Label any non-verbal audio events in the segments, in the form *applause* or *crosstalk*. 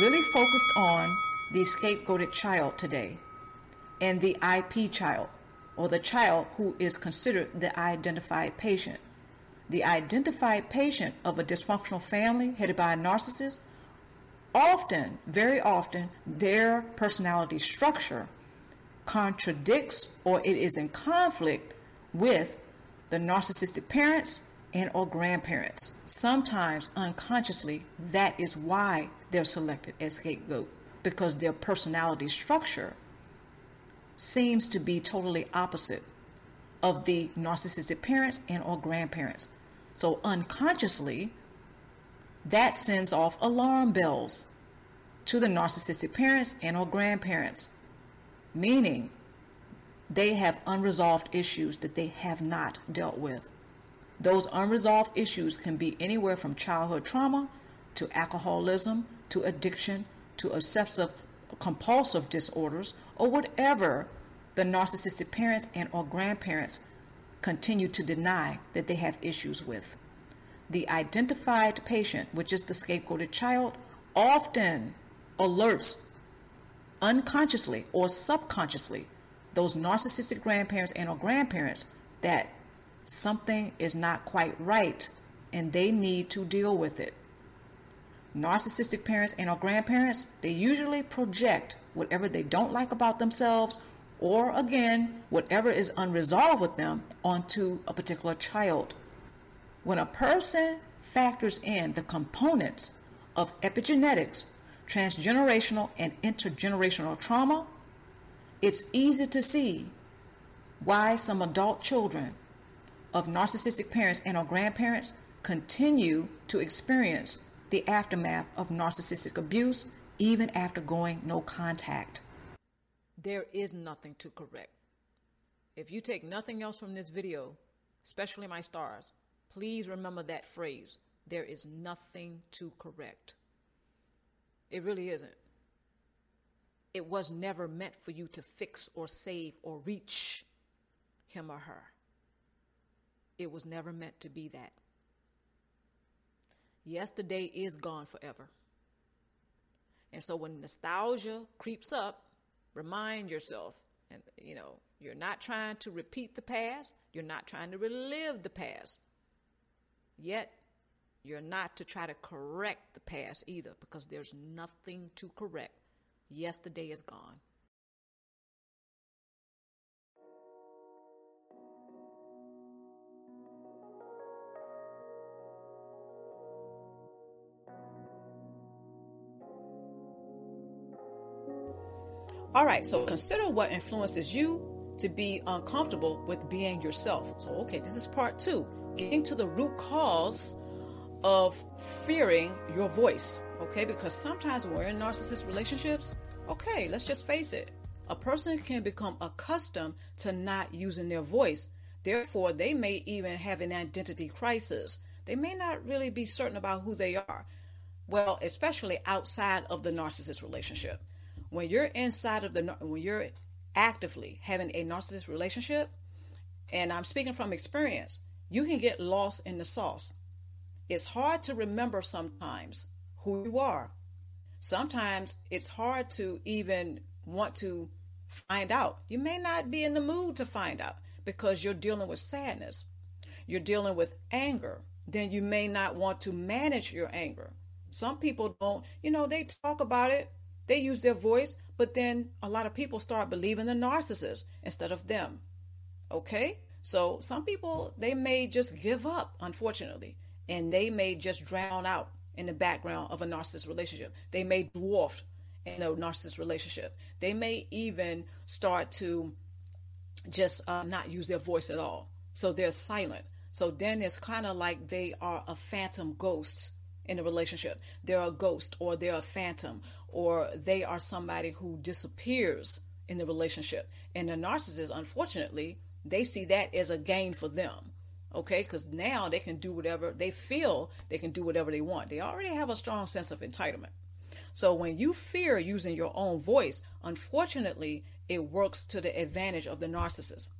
really focused on the scapegoated child today and the IP child, or the child who is considered the identified patient. The identified patient of a dysfunctional family headed by a narcissist, often, very often, their personality structure contradicts or it is in conflict with the narcissistic parents and or grandparents. Sometimes unconsciously, that is why they're selected as scapegoat because their personality structure seems to be totally opposite of the narcissistic parents and or grandparents. So unconsciously, that sends off alarm bells to the narcissistic parents and or grandparents, meaning they have unresolved issues that they have not dealt with. Those unresolved issues can be anywhere from childhood trauma to alcoholism to addiction to obsessive compulsive disorders or whatever the narcissistic parents and or grandparents continue to deny that they have issues with. The identified patient, which is the scapegoated child, often alerts unconsciously or subconsciously those narcissistic grandparents and or grandparents that something is not quite right and they need to deal with it. Narcissistic parents and or grandparents, they usually project whatever they don't like about themselves or again, whatever is unresolved with them onto a particular child. When a person factors in the components of epigenetics, transgenerational and intergenerational trauma, it's easy to see why some adult children of narcissistic parents and or grandparents continue to experience the aftermath of narcissistic abuse even after going no contact. There is nothing to correct. If you take nothing else from this video, especially my stars, please remember that phrase. There is nothing to correct. It really isn't. It was never meant for you to fix or save or reach him or her. It was never meant to be that. Yesterday is gone forever. And so when nostalgia creeps up, remind yourself, and you know, you're not trying to repeat the past, you're not trying to relive the past. Yet, you're not to try to correct the past either because there's nothing to correct. Yesterday is gone. All right, so consider what influences you to be uncomfortable with being yourself. So, okay, this is part two getting to the root cause of fearing your voice. Okay, because sometimes when we're in narcissist relationships, okay, let's just face it, a person can become accustomed to not using their voice. Therefore, they may even have an identity crisis. They may not really be certain about who they are. Well, especially outside of the narcissist relationship when you're inside of the when you're actively having a narcissist relationship and i'm speaking from experience you can get lost in the sauce. It's hard to remember sometimes who you are. Sometimes it's hard to even want to find out. You may not be in the mood to find out because you're dealing with sadness. You're dealing with anger. Then you may not want to manage your anger. Some people don't you know they talk about it they use their voice, but then a lot of people start believing the narcissist instead of them. Okay? So some people, they may just give up, unfortunately, and they may just drown out in the background of a narcissist relationship. They may dwarf in a narcissist relationship. They may even start to just uh, not use their voice at all. So they're silent. So then it's kind of like they are a phantom ghost in a relationship. They're a ghost or they're a phantom or they are somebody who disappears in the relationship. And the narcissist, unfortunately, they see that as a gain for them. Okay, because now they can do whatever they feel they can do whatever they want. They already have a strong sense of entitlement. So when you fear using your own voice, unfortunately, it works to the advantage of the narcissist.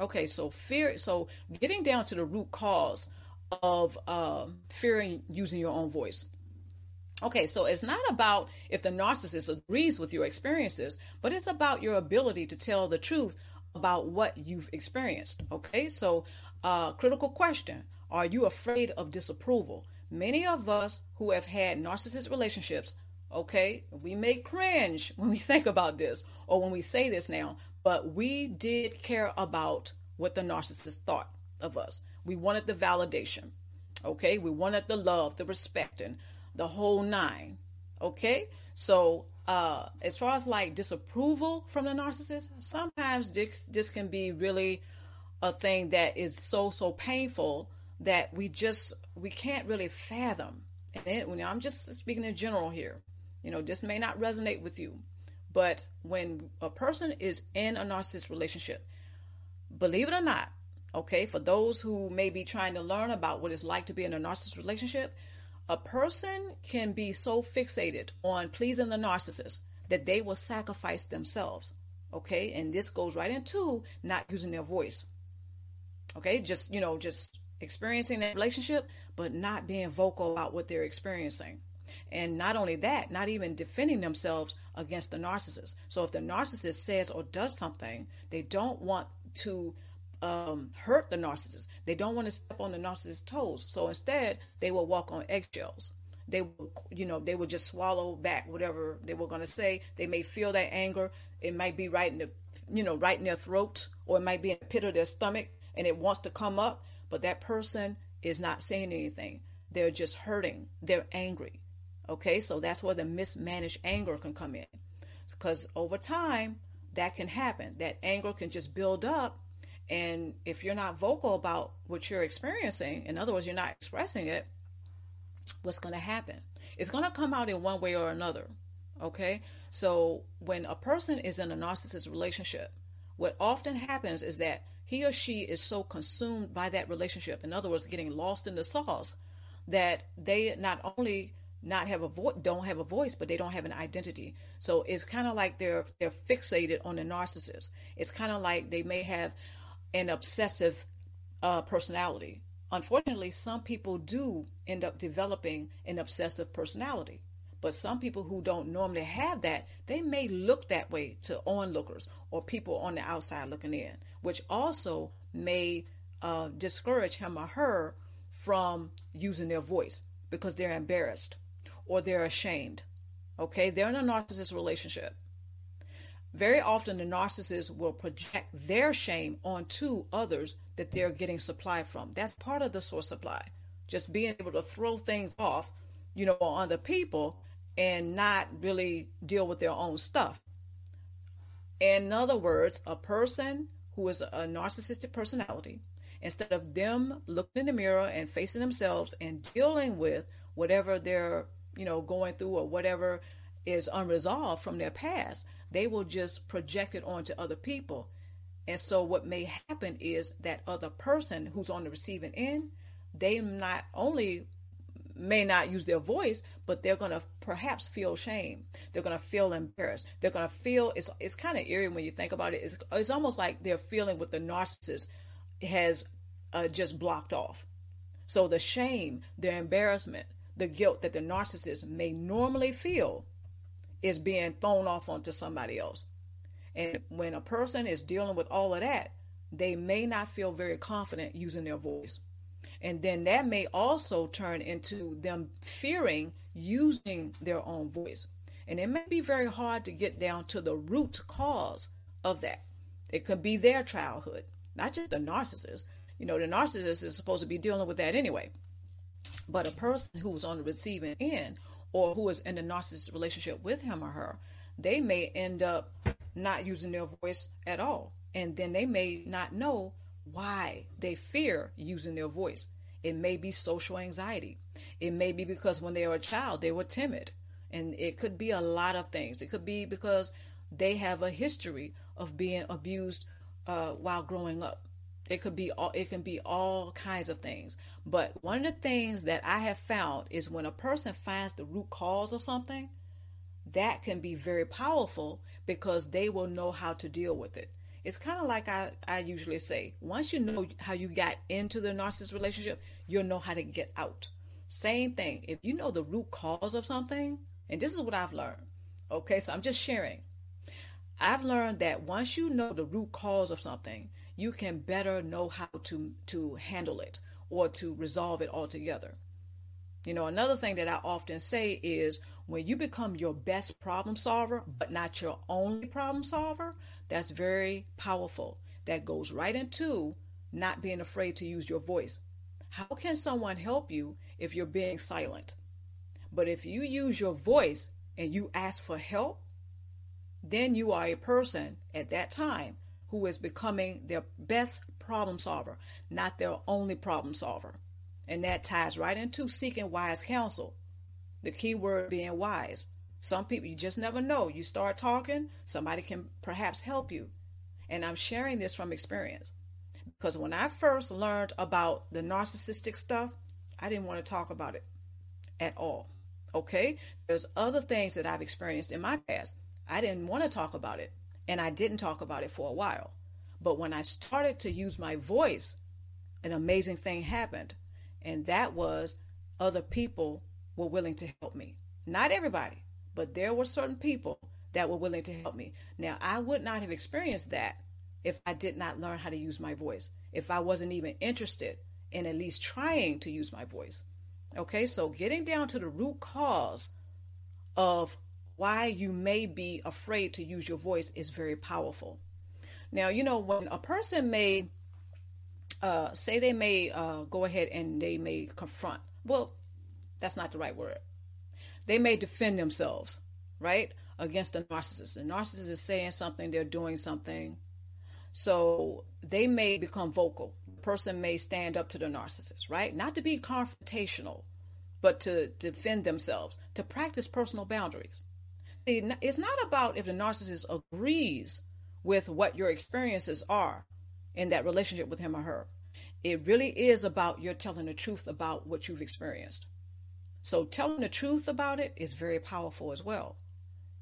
Okay, so fear, so getting down to the root cause of uh, fearing using your own voice. Okay, so it's not about if the narcissist agrees with your experiences, but it's about your ability to tell the truth about what you've experienced. Okay, so uh, critical question Are you afraid of disapproval? Many of us who have had narcissist relationships, okay, we may cringe *laughs* when we think about this or when we say this now, but we did care about what the narcissist thought of us. We wanted the validation, okay, we wanted the love, the respect, and the whole nine. Okay? So, uh, as far as like disapproval from the narcissist, sometimes this, this can be really a thing that is so, so painful that we just, we can't really fathom. And then, I'm just speaking in general here. You know, this may not resonate with you, but when a person is in a narcissist relationship, believe it or not, okay, for those who may be trying to learn about what it's like to be in a narcissist relationship, a person can be so fixated on pleasing the narcissist that they will sacrifice themselves. Okay, and this goes right into not using their voice. Okay, just you know, just experiencing that relationship, but not being vocal about what they're experiencing. And not only that, not even defending themselves against the narcissist. So if the narcissist says or does something, they don't want to um, hurt the narcissist. They don't want to step on the narcissist's toes. So instead, they will walk on eggshells. They will, you know, they will just swallow back whatever they were going to say. They may feel that anger. It might be right in the, you know, right in their throat, or it might be in the pit of their stomach, and it wants to come up. But that person is not saying anything. They're just hurting. They're angry. Okay, so that's where the mismanaged anger can come in. Because over time, that can happen. That anger can just build up and if you're not vocal about what you're experiencing, in other words, you're not expressing it, what's going to happen? It's going to come out in one way or another. Okay? So when a person is in a narcissist relationship, what often happens is that he or she is so consumed by that relationship, in other words, getting lost in the sauce, that they not only not have a voice don't have a voice but they don't have an identity so it's kind of like they're they're fixated on the narcissist it's kind of like they may have an obsessive uh, personality. Unfortunately, some people do end up developing an obsessive personality. But some people who don't normally have that, they may look that way to onlookers or people on the outside looking in, which also may uh, discourage him or her from using their voice because they're embarrassed or they're ashamed. Okay, they're in a narcissist relationship very often the narcissist will project their shame onto others that they're getting supply from. That's part of the source supply. Just being able to throw things off, you know, on the people and not really deal with their own stuff. In other words, a person who is a narcissistic personality, instead of them looking in the mirror and facing themselves and dealing with whatever they're, you know, going through or whatever is unresolved from their past, they will just project it onto other people. And so what may happen is that other person who's on the receiving end, they not only may not use their voice, but they're going to perhaps feel shame. They're going to feel embarrassed. They're going to feel it's it's kind of eerie when you think about it. It's it's almost like they're feeling what the narcissist has uh, just blocked off. So the shame, the embarrassment, the guilt that the narcissist may normally feel is being thrown off onto somebody else. And when a person is dealing with all of that, they may not feel very confident using their voice. And then that may also turn into them fearing using their own voice. And it may be very hard to get down to the root cause of that. It could be their childhood, not just the narcissist. You know, the narcissist is supposed to be dealing with that anyway. But a person who's on the receiving end or who is in a narcissistic relationship with him or her, they may end up not using their voice at all. And then they may not know why they fear using their voice. It may be social anxiety. It may be because when they were a child, they were timid. And it could be a lot of things. It could be because they have a history of being abused uh, while growing up. It could be all it can be all kinds of things. But one of the things that I have found is when a person finds the root cause of something, that can be very powerful because they will know how to deal with it. It's kind of like I, I usually say once you know how you got into the narcissist relationship, you'll know how to get out. Same thing. If you know the root cause of something, and this is what I've learned. Okay, so I'm just sharing. I've learned that once you know the root cause of something, you can better know how to to handle it or to resolve it altogether. You know, another thing that I often say is when you become your best problem solver, but not your only problem solver, that's very powerful. That goes right into not being afraid to use your voice. How can someone help you if you're being silent? But if you use your voice and you ask for help, then you are a person at that time who is becoming their best problem solver, not their only problem solver. And that ties right into seeking wise counsel. The key word being wise. Some people, you just never know. You start talking, somebody can perhaps help you. And I'm sharing this from experience. Because when I first learned about the narcissistic stuff, I didn't want to talk about it at all. Okay? There's other things that I've experienced in my past. I didn't want to talk about it. And I didn't talk about it for a while. But when I started to use my voice, an amazing thing happened. And that was other people were willing to help me. Not everybody, but there were certain people that were willing to help me. Now, I would not have experienced that if I did not learn how to use my voice, if I wasn't even interested in at least trying to use my voice. Okay, so getting down to the root cause of why you may be afraid to use your voice is very powerful. Now, you know, when a person may uh, say they may uh, go ahead and they may confront, well, that's not the right word. They may defend themselves, right, against the narcissist. The narcissist is saying something, they're doing something, so they may become vocal. The person may stand up to the narcissist, right? Not to be confrontational, but to defend themselves, to practice personal boundaries. It's not about if the narcissist agrees with what your experiences are in that relationship with him or her. It really is about your telling the truth about what you've experienced. So telling the truth about it is very powerful as well.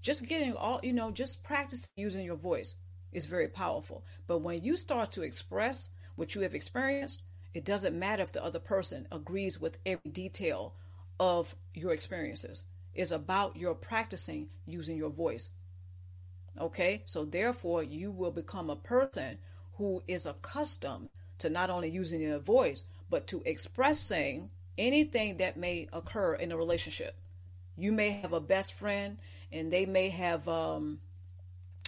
Just getting all, you know, just practice using your voice is very powerful. But when you start to express what you have experienced, it doesn't matter if the other person agrees with every detail of your experiences. It's about your practicing using your voice. Okay? So therefore, you will become a person who is accustomed to not only using your voice, but to expressing anything that may occur in a relationship. You may have a best friend and they may have um,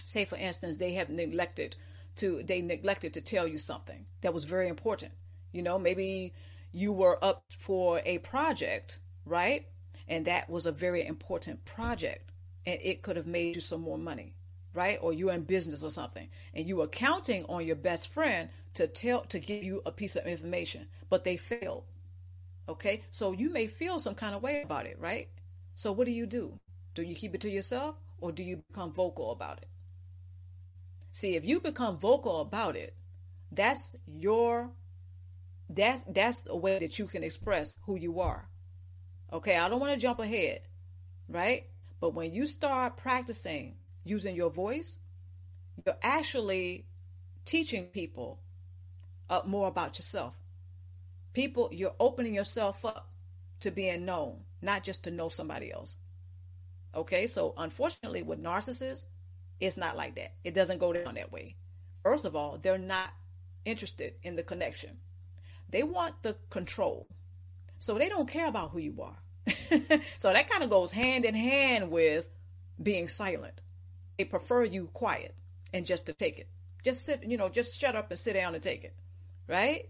say for instance they have neglected to they neglected to tell you something that was very important you know maybe you were up for a project right and that was a very important project. And it could have made you some more money right? Or you're in business or something. And you were counting on your best friend to tell to give you a piece of information. But they failed okay? So you may feel some kind of way about it right? So what do you do? Do you keep it to yourself or do you become vocal about it? See, if you become vocal about it, that's your that's that's a way that you can express who you are. Okay, I don't want to jump ahead, right? But when you start practicing using your voice, you're actually teaching people uh, more about yourself. People, you're opening yourself up to being known, not just to know somebody else. Okay, so unfortunately, with narcissists, it's not like that. It doesn't go down that way. First of all, they're not interested in the connection. They want the control. So they don't care about who you are. *laughs* so that kind of goes hand in hand with being silent. They prefer you quiet and just to take it. Just sit, you know, just shut up and sit down and take it. Right?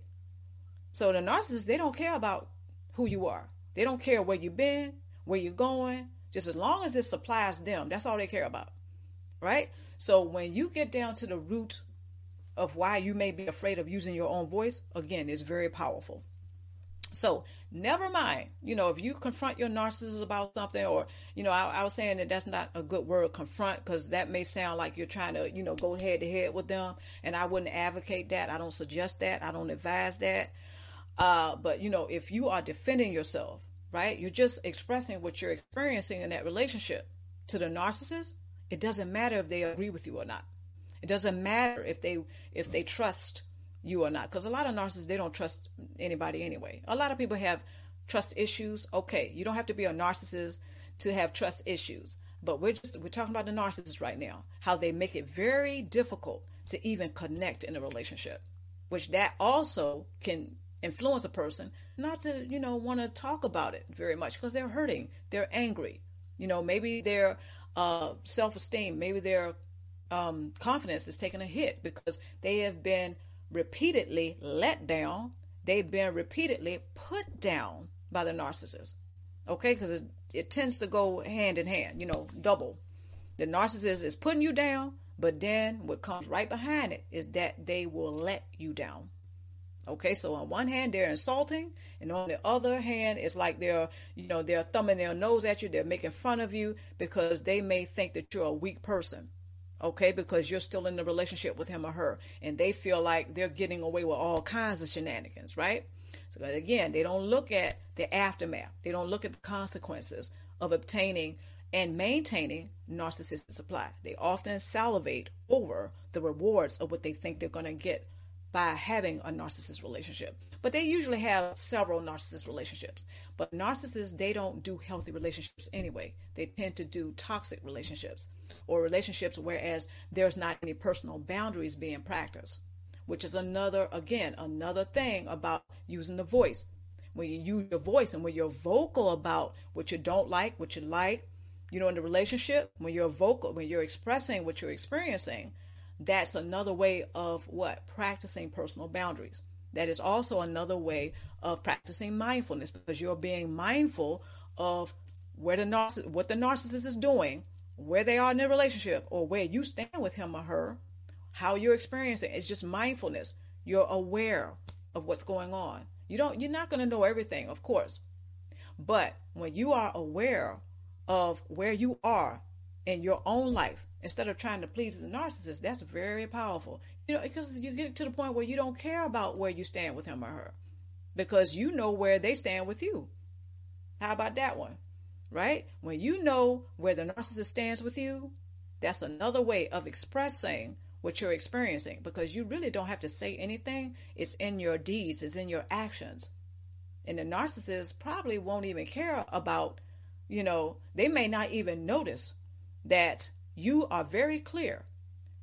So the narcissist, they don't care about who you are. They don't care where you've been, where you're going. Just as long as it supplies them, that's all they care about right? So when you get down to the root of why you may be afraid of using your own voice, again, it's very powerful. So never mind, you know, if you confront your narcissist about something, or, you know, I, I was saying that that's not a good word, confront, because that may sound like you're trying to, you know, go head to head with them. And I wouldn't advocate that. I don't suggest that. I don't advise that. Uh, but, you know, if you are defending yourself, right, you're just expressing what you're experiencing in that relationship to the narcissist, it doesn't matter if they agree with you or not. It doesn't matter if they if they trust you or not. Because a lot of narcissists they don't trust anybody anyway. A lot of people have trust issues. Okay, you don't have to be a narcissist to have trust issues, but we're just we're talking about the narcissist right now. How they make it very difficult to even connect in a relationship, which that also can influence a person not to you know want to talk about it very much because they're hurting, they're angry. You know, maybe their uh, self-esteem, maybe their um, confidence is taking a hit because they have been repeatedly let down. They've been repeatedly put down by the narcissist. Okay, because it, it tends to go hand in hand, you know, double. The narcissist is putting you down, but then what comes right behind it is that they will let you down. Okay, so on one hand they're insulting, and on the other hand, it's like they're, you know, they're thumbing their nose at you, they're making fun of you because they may think that you're a weak person okay, because you're still in the relationship with him or her, and they feel like they're getting away with all kinds of shenanigans, right? So again, they don't look at the aftermath. They don't look at the consequences of obtaining and maintaining narcissistic supply. They often salivate over the rewards of what they think they're going to get by having a narcissist relationship. But they usually have several narcissist relationships. But narcissists, they don't do healthy relationships anyway. They tend to do toxic relationships or relationships whereas there's not any personal boundaries being practiced, which is another, again, another thing about using the voice. When you use your voice and when you're vocal about what you don't like, what you like, you know, in the relationship, when you're vocal, when you're expressing what you're experiencing, that's another way of what? Practicing personal boundaries. That is also another way of practicing mindfulness because you're being mindful of where the narciss- what the narcissist is doing, where they are in the relationship, or where you stand with him or her, how you're experiencing. It's just mindfulness. You're aware of what's going on. You don't. You're not going to know everything, of course, but when you are aware of where you are in your own life, instead of trying to please the narcissist, that's very powerful. You know, because you get to the point where you don't care about where you stand with him or her because you know where they stand with you. How about that one? Right? When you know where the narcissist stands with you, that's another way of expressing what you're experiencing because you really don't have to say anything. It's in your deeds, it's in your actions. And the narcissist probably won't even care about, you know, they may not even notice that you are very clear.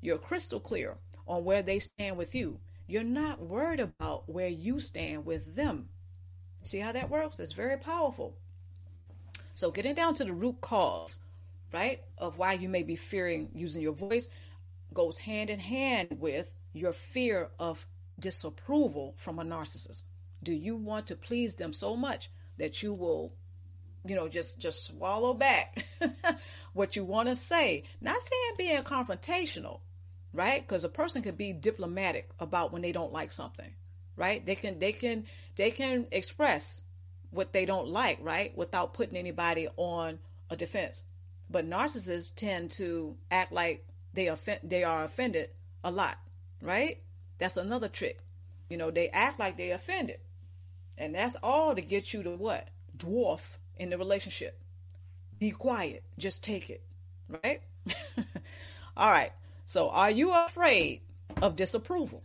You're crystal clear on where they stand with you. You're not worried about where you stand with them. See how that works? It's very powerful. So, getting down to the root cause, right, of why you may be fearing using your voice goes hand in hand with your fear of disapproval from a narcissist. Do you want to please them so much that you will, you know, just just swallow back *laughs* what you want to say? Not saying being confrontational, right? Because a person could be diplomatic about when they don't like something, right? They can they can they can express what they don't like, right, without putting anybody on a defense. But narcissists tend to act like they offend they are offended a lot, right? That's another trick. You know, they act like they offended. And that's all to get you to what? Dwarf in the relationship. Be quiet. Just take it. Right? *laughs* all right. So, are you afraid of disapproval?